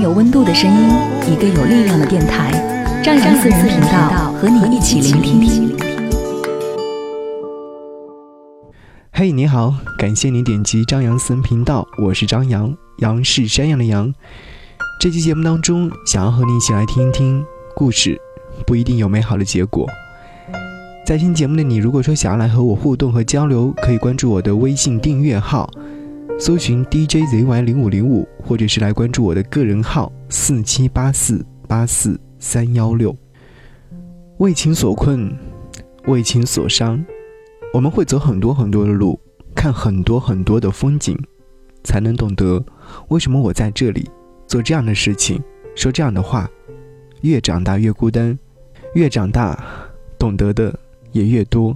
有温度的声音，一个有力量的电台，张扬私人频道和你一起聆听。嘿，你好，感谢你点击张扬私人频道，我是张扬，杨是山羊的羊。这期节目当中，想要和你一起来听一听故事，不一定有美好的结果。在听节目的你，如果说想要来和我互动和交流，可以关注我的微信订阅号。搜寻 DJZY 零五零五，或者是来关注我的个人号四七八四八四三幺六。为情所困，为情所伤，我们会走很多很多的路，看很多很多的风景，才能懂得为什么我在这里做这样的事情，说这样的话。越长大越孤单，越长大懂得的也越多。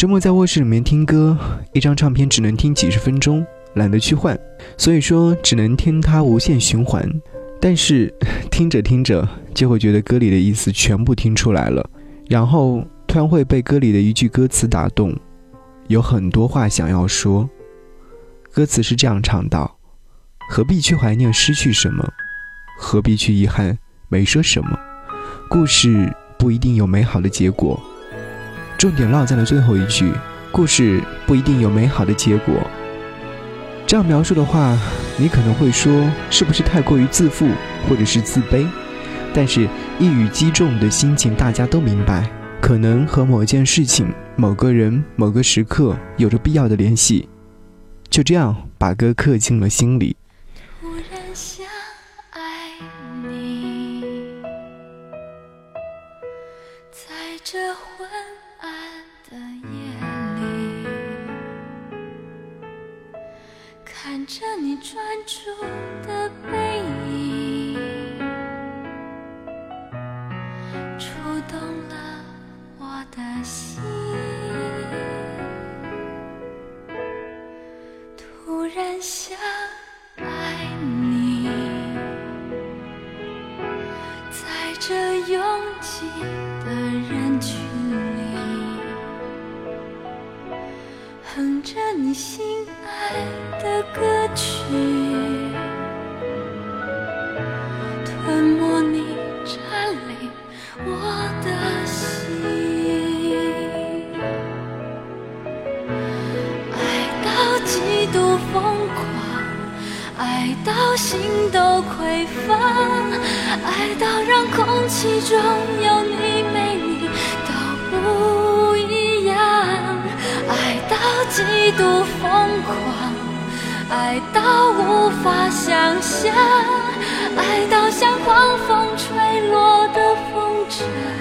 周末在卧室里面听歌，一张唱片只能听几十分钟，懒得去换，所以说只能听它无限循环。但是听着听着就会觉得歌里的意思全部听出来了，然后突然会被歌里的一句歌词打动，有很多话想要说。歌词是这样唱道：“何必去怀念失去什么？何必去遗憾没说什么？故事不一定有美好的结果。重点落在了最后一句，故事不一定有美好的结果。这样描述的话，你可能会说是不是太过于自负或者是自卑？但是，一语击中的心情大家都明白，可能和某件事情、某个人、某个时刻有着必要的联系。就这样，把歌刻进了心里。这拥挤的人群里，哼着你心爱的歌曲，吞没你，占领我的心。爱到极度疯狂，爱到心都匮乏。爱到让空气中有你没你都不一样，爱到极度疯狂，爱到无法想象，爱到像狂风吹落的风筝。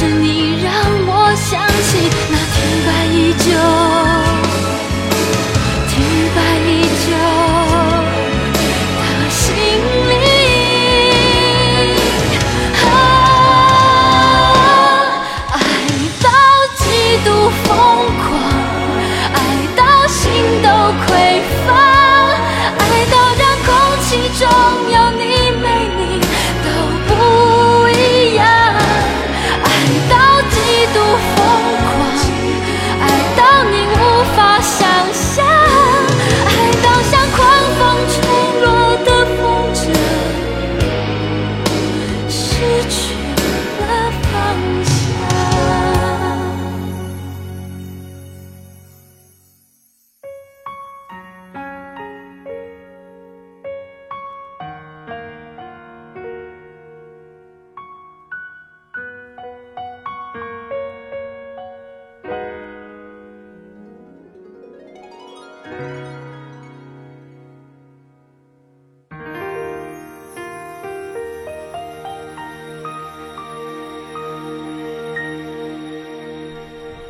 是你。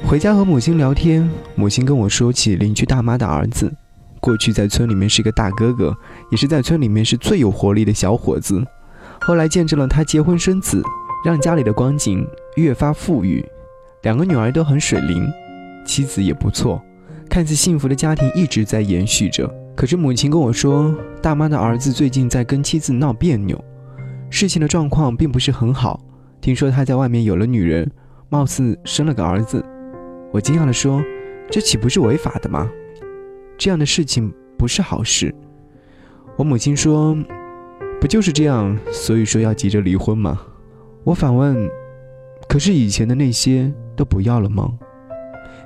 回家和母亲聊天，母亲跟我说起邻居大妈的儿子，过去在村里面是个大哥哥，也是在村里面是最有活力的小伙子。后来见证了他结婚生子，让家里的光景越发富裕。两个女儿都很水灵，妻子也不错，看似幸福的家庭一直在延续着。可是母亲跟我说，大妈的儿子最近在跟妻子闹别扭，事情的状况并不是很好。听说他在外面有了女人，貌似生了个儿子。我惊讶地说：“这岂不是违法的吗？这样的事情不是好事。”我母亲说：“不就是这样，所以说要急着离婚吗？”我反问：“可是以前的那些都不要了吗？”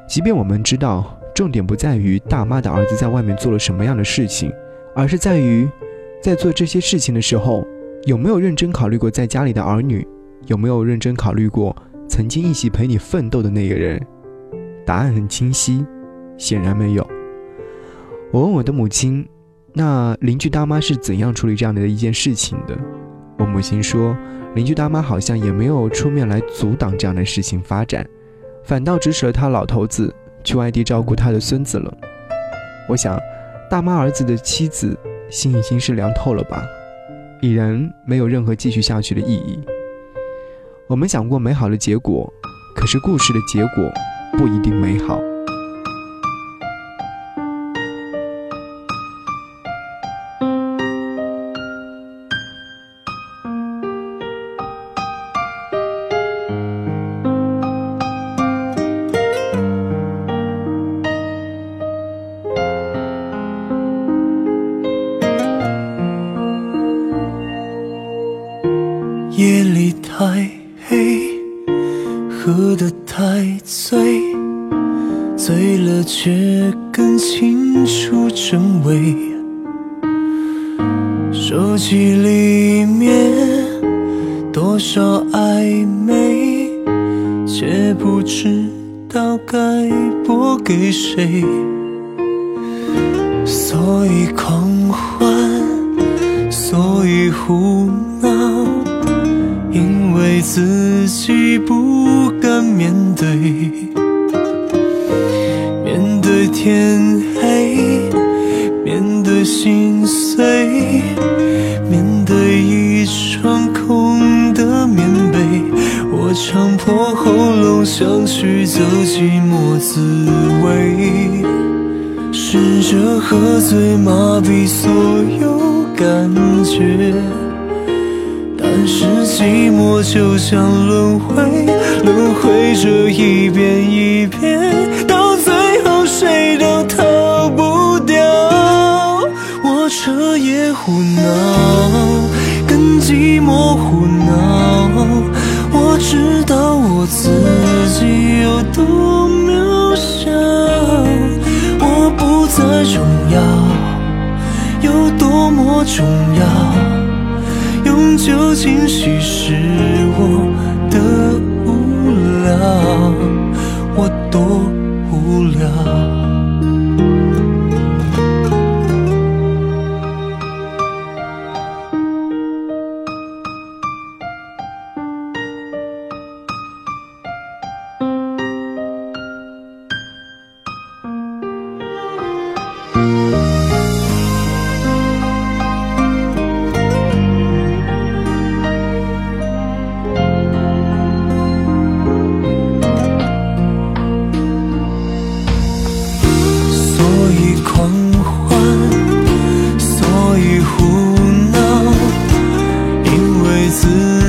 即便我们知道，重点不在于大妈的儿子在外面做了什么样的事情，而是在于，在做这些事情的时候，有没有认真考虑过在家里的儿女，有没有认真考虑过曾经一起陪你奋斗的那个人。答案很清晰，显然没有。我问我的母亲：“那邻居大妈是怎样处理这样的一件事情的？”我母亲说：“邻居大妈好像也没有出面来阻挡这样的事情发展，反倒指使了她老头子去外地照顾他的孙子了。”我想，大妈儿子的妻子心已经是凉透了吧，已然没有任何继续下去的意义。我们想过美好的结果，可是故事的结果……不一定美好。该拨给谁？所以狂欢，所以胡闹，因为自己不敢面对。面对天黑，面对心碎，面对一场空的棉被，我强迫后。想寻走寂寞滋味，试着喝醉麻痹所有感觉。但是寂寞就像轮回，轮回着一遍一遍，到最后谁都逃不掉。我彻夜胡闹，跟寂寞胡闹。知道我自己有多渺小，我不再重要，有多么重要，用酒情绪是我的无聊。此。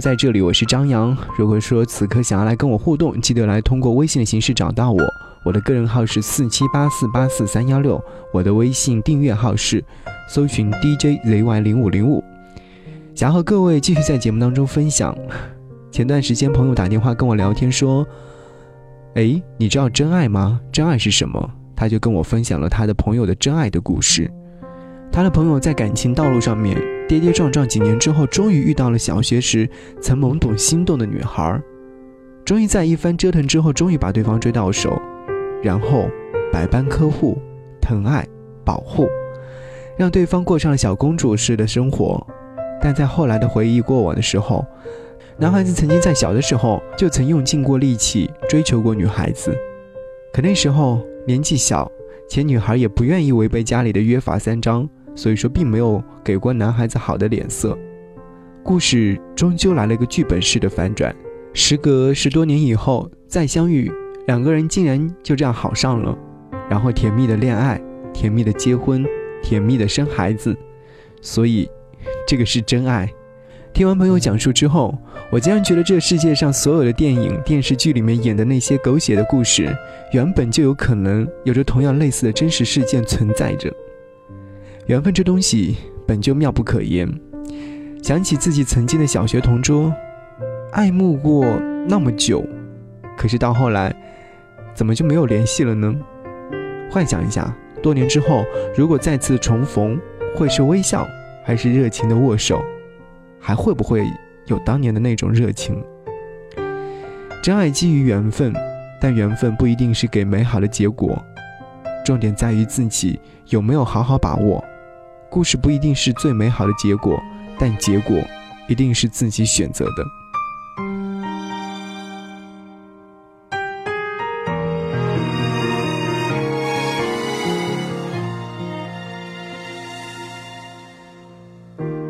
在这里，我是张扬。如果说此刻想要来跟我互动，记得来通过微信的形式找到我。我的个人号是四七八四八四三幺六，我的微信订阅号是搜寻 DJ 雷 Y 零五零五。想要和各位继续在节目当中分享，前段时间朋友打电话跟我聊天说：“哎，你知道真爱吗？真爱是什么？”他就跟我分享了他的朋友的真爱的故事。他的朋友在感情道路上面。跌跌撞撞几年之后，终于遇到了小学时曾懵懂心动的女孩儿，终于在一番折腾之后，终于把对方追到手，然后百般呵护、疼爱、保护，让对方过上了小公主式的生活。但在后来的回忆过往的时候，男孩子曾经在小的时候就曾用尽过力气追求过女孩子，可那时候年纪小，且女孩也不愿意违背家里的约法三章。所以说，并没有给过男孩子好的脸色。故事终究来了一个剧本式的反转。时隔十多年以后再相遇，两个人竟然就这样好上了，然后甜蜜的恋爱，甜蜜的结婚，甜蜜的生孩子。所以，这个是真爱。听完朋友讲述之后，我竟然觉得这世界上所有的电影、电视剧里面演的那些狗血的故事，原本就有可能有着同样类似的真实事件存在着。缘分这东西本就妙不可言。想起自己曾经的小学同桌，爱慕过那么久，可是到后来，怎么就没有联系了呢？幻想一下，多年之后如果再次重逢，会是微笑，还是热情的握手？还会不会有当年的那种热情？真爱基于缘分，但缘分不一定是给美好的结果。重点在于自己有没有好好把握。故事不一定是最美好的结果，但结果一定是自己选择的。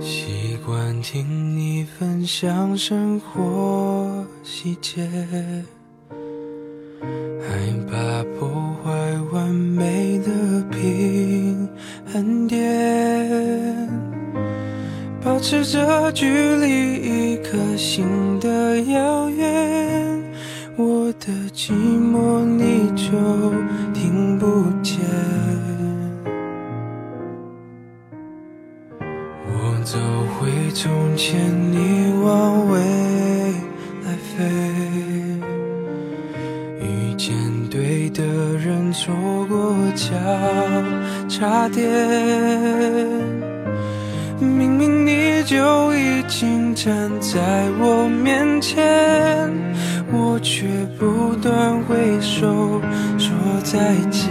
习惯听你分享生活细节。明明你就已经站在我面前，我却不断挥手说再见。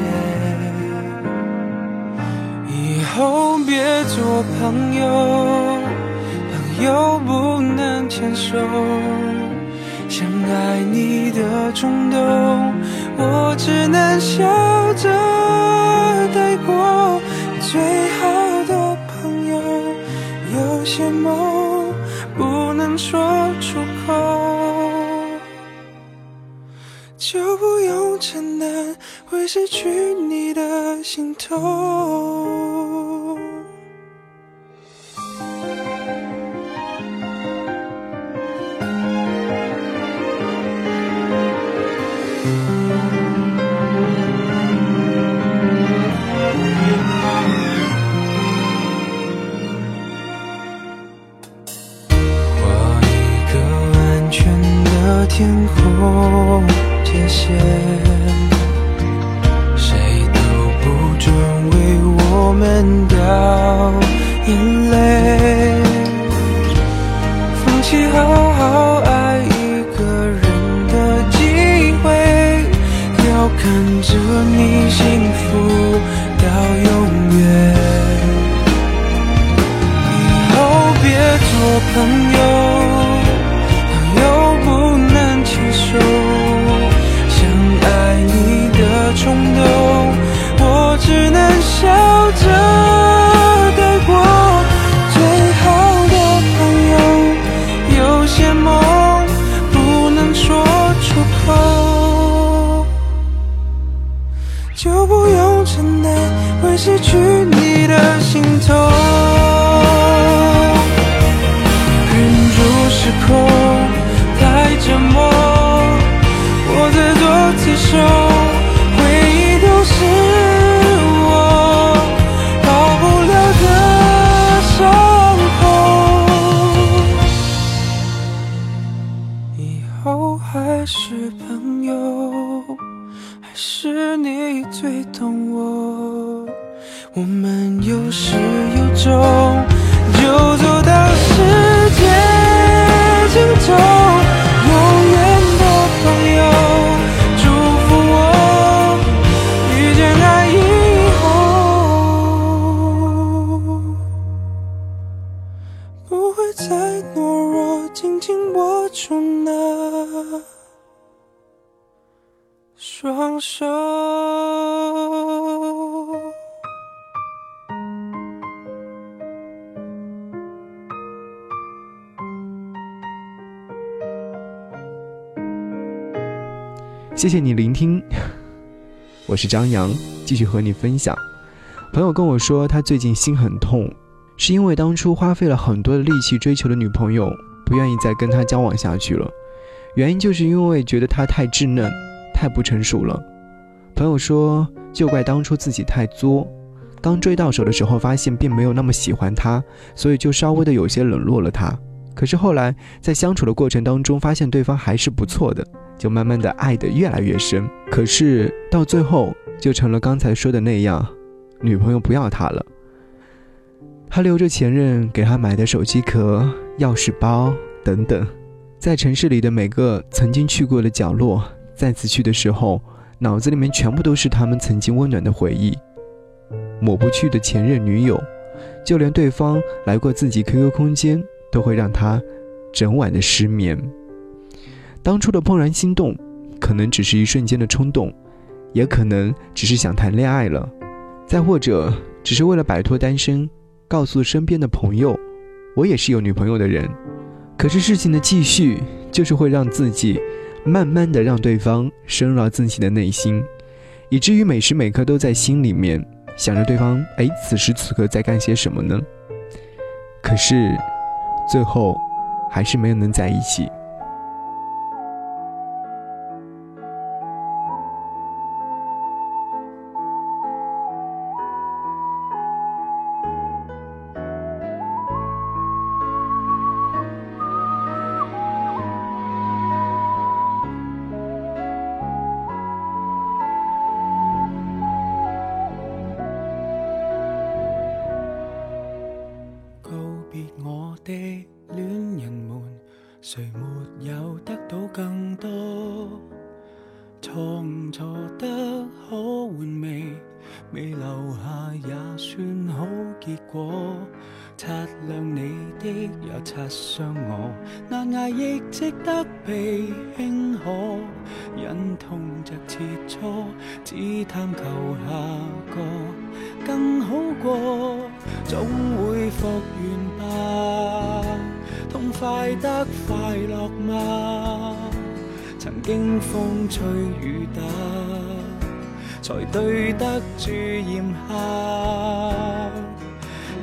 以后别做朋友，朋友不能牵手。想爱你的冲动，我只能笑着带过。最好的朋友，有些梦不能说出口，就不用承担会失去你的心痛。天空界限。失去你的心痛，忍住失控，太折磨，我自作自受。紧紧握住那双手。谢谢你聆听，我是张扬，继续和你分享。朋友跟我说，他最近心很痛，是因为当初花费了很多的力气追求的女朋友。不愿意再跟他交往下去了，原因就是因为觉得他太稚嫩，太不成熟了。朋友说，就怪当初自己太作，刚追到手的时候发现并没有那么喜欢他，所以就稍微的有些冷落了他。可是后来在相处的过程当中，发现对方还是不错的，就慢慢的爱的越来越深。可是到最后就成了刚才说的那样，女朋友不要他了，他留着前任给他买的手机壳。钥匙包等等，在城市里的每个曾经去过的角落，再次去的时候，脑子里面全部都是他们曾经温暖的回忆，抹不去的前任女友，就连对方来过自己 QQ 空间，都会让他整晚的失眠。当初的怦然心动，可能只是一瞬间的冲动，也可能只是想谈恋爱了，再或者只是为了摆脱单身，告诉身边的朋友。我也是有女朋友的人，可是事情的继续就是会让自己，慢慢的让对方深入到自己的内心，以至于每时每刻都在心里面想着对方，哎，此时此刻在干些什么呢？可是，最后还是没有能在一起。才对得住炎夏。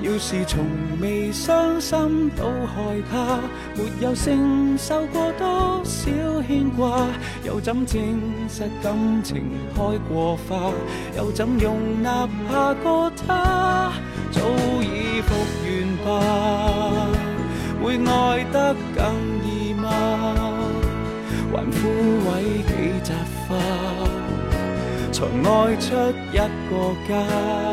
要是从未伤心都害怕，没有承受过多少牵挂，又怎证实感情开过花？又怎容纳下个他？早已复原吧，会爱得更。枯萎几扎花，才爱出一个家。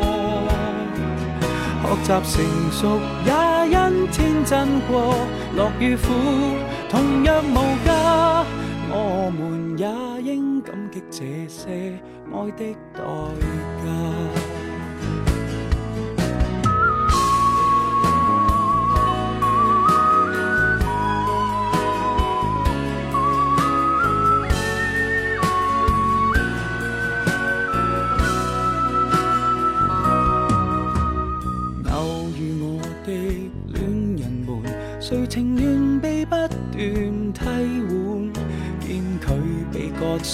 学习成熟也因天真过，乐与苦同样无价。我们也应感激这些爱的代价。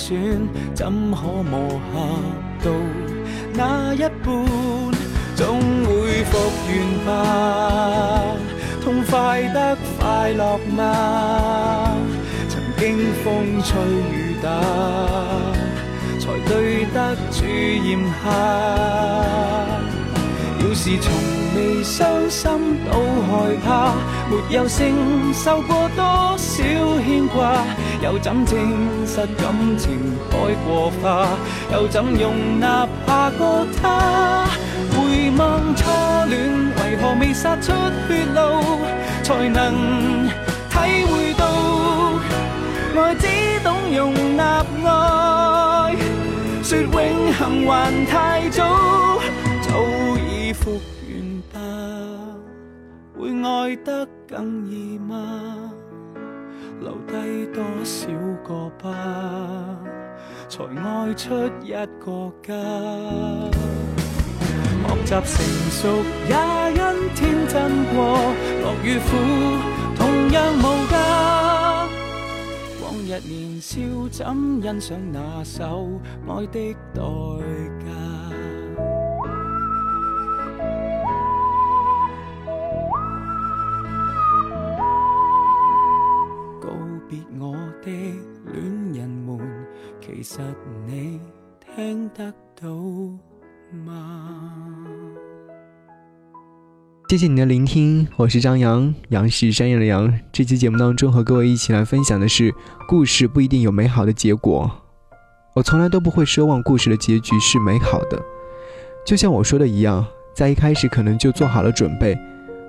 怎可磨合到那一半？总会复原吧，痛快得快乐吗？曾经风吹雨打，才对得住炎夏。要是从未伤心都害怕，没有承受过多少牵挂。又怎证实感情开过花？又怎容纳下个他？回望初恋，为何未杀出血路，才能体会到爱只懂容纳爱。说永恒还太早，早已复原，吧？会爱得更易吗？多少个疤，才爱出一个家？学习成熟也因天真过，乐与苦同样无价。往日年少怎欣赏那首爱的代价？你听得到吗？谢谢你的聆听，我是张扬，杨是山羊的杨。这期节目当中，和各位一起来分享的是：故事不一定有美好的结果。我从来都不会奢望故事的结局是美好的。就像我说的一样，在一开始可能就做好了准备，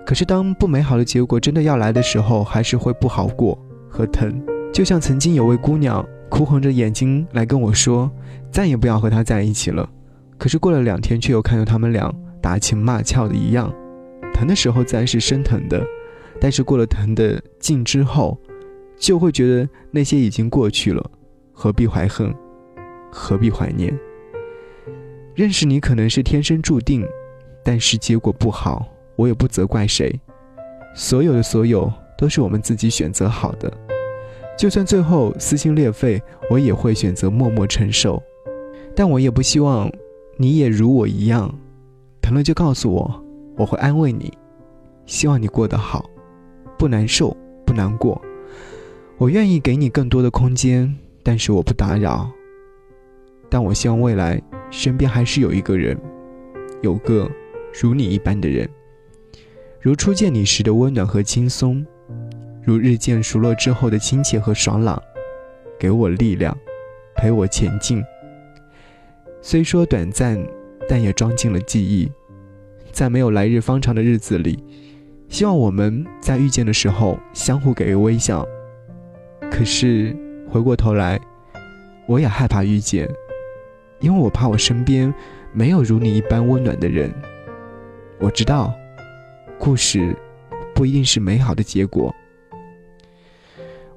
可是当不美好的结果真的要来的时候，还是会不好过和疼。就像曾经有位姑娘。哭红着眼睛来跟我说，再也不要和他在一起了。可是过了两天，却又看到他们俩打情骂俏的一样。疼的时候自然是生疼的，但是过了疼的劲之后，就会觉得那些已经过去了，何必怀恨，何必怀念？认识你可能是天生注定，但是结果不好，我也不责怪谁。所有的所有都是我们自己选择好的。就算最后撕心裂肺，我也会选择默默承受。但我也不希望你也如我一样，疼了就告诉我，我会安慰你，希望你过得好，不难受，不难过。我愿意给你更多的空间，但是我不打扰。但我希望未来身边还是有一个人，有个如你一般的人，如初见你时的温暖和轻松。如日渐熟络之后的亲切和爽朗，给我力量，陪我前进。虽说短暂，但也装进了记忆。在没有来日方长的日子里，希望我们在遇见的时候相互给予微笑。可是回过头来，我也害怕遇见，因为我怕我身边没有如你一般温暖的人。我知道，故事不一定是美好的结果。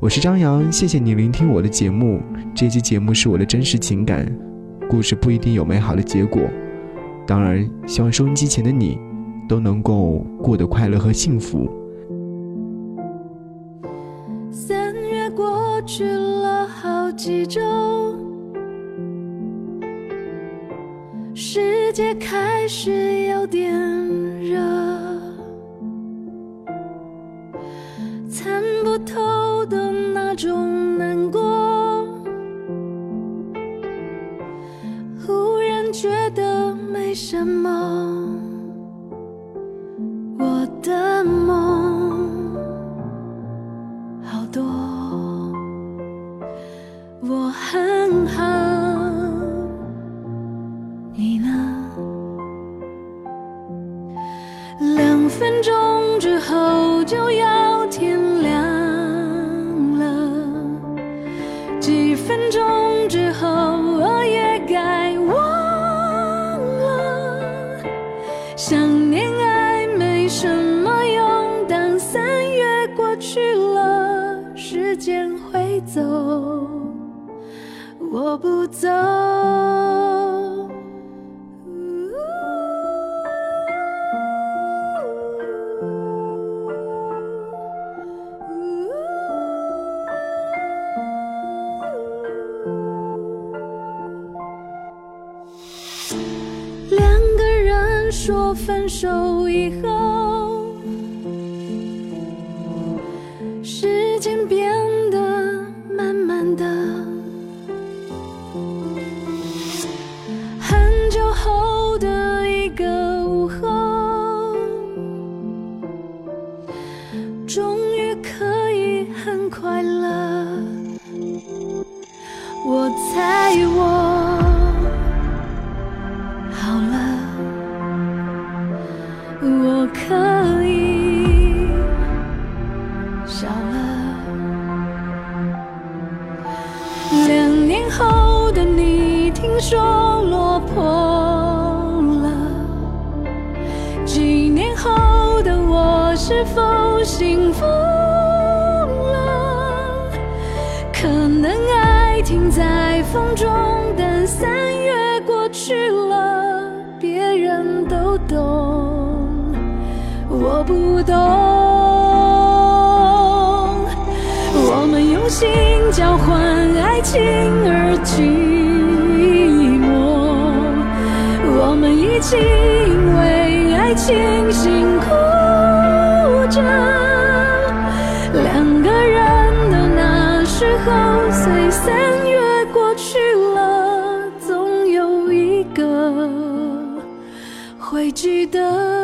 我是张扬，谢谢你聆听我的节目。这期节目是我的真实情感，故事不一定有美好的结果。当然，希望收音机前的你都能够过得快乐和幸福。三月过去了好几周，世界开始有点热。种难过，忽然觉得没什么。走，我不走。终于可以很快乐，我猜我。一起为爱情辛苦着，两个人的那时候，随三月过去了，总有一个会记得。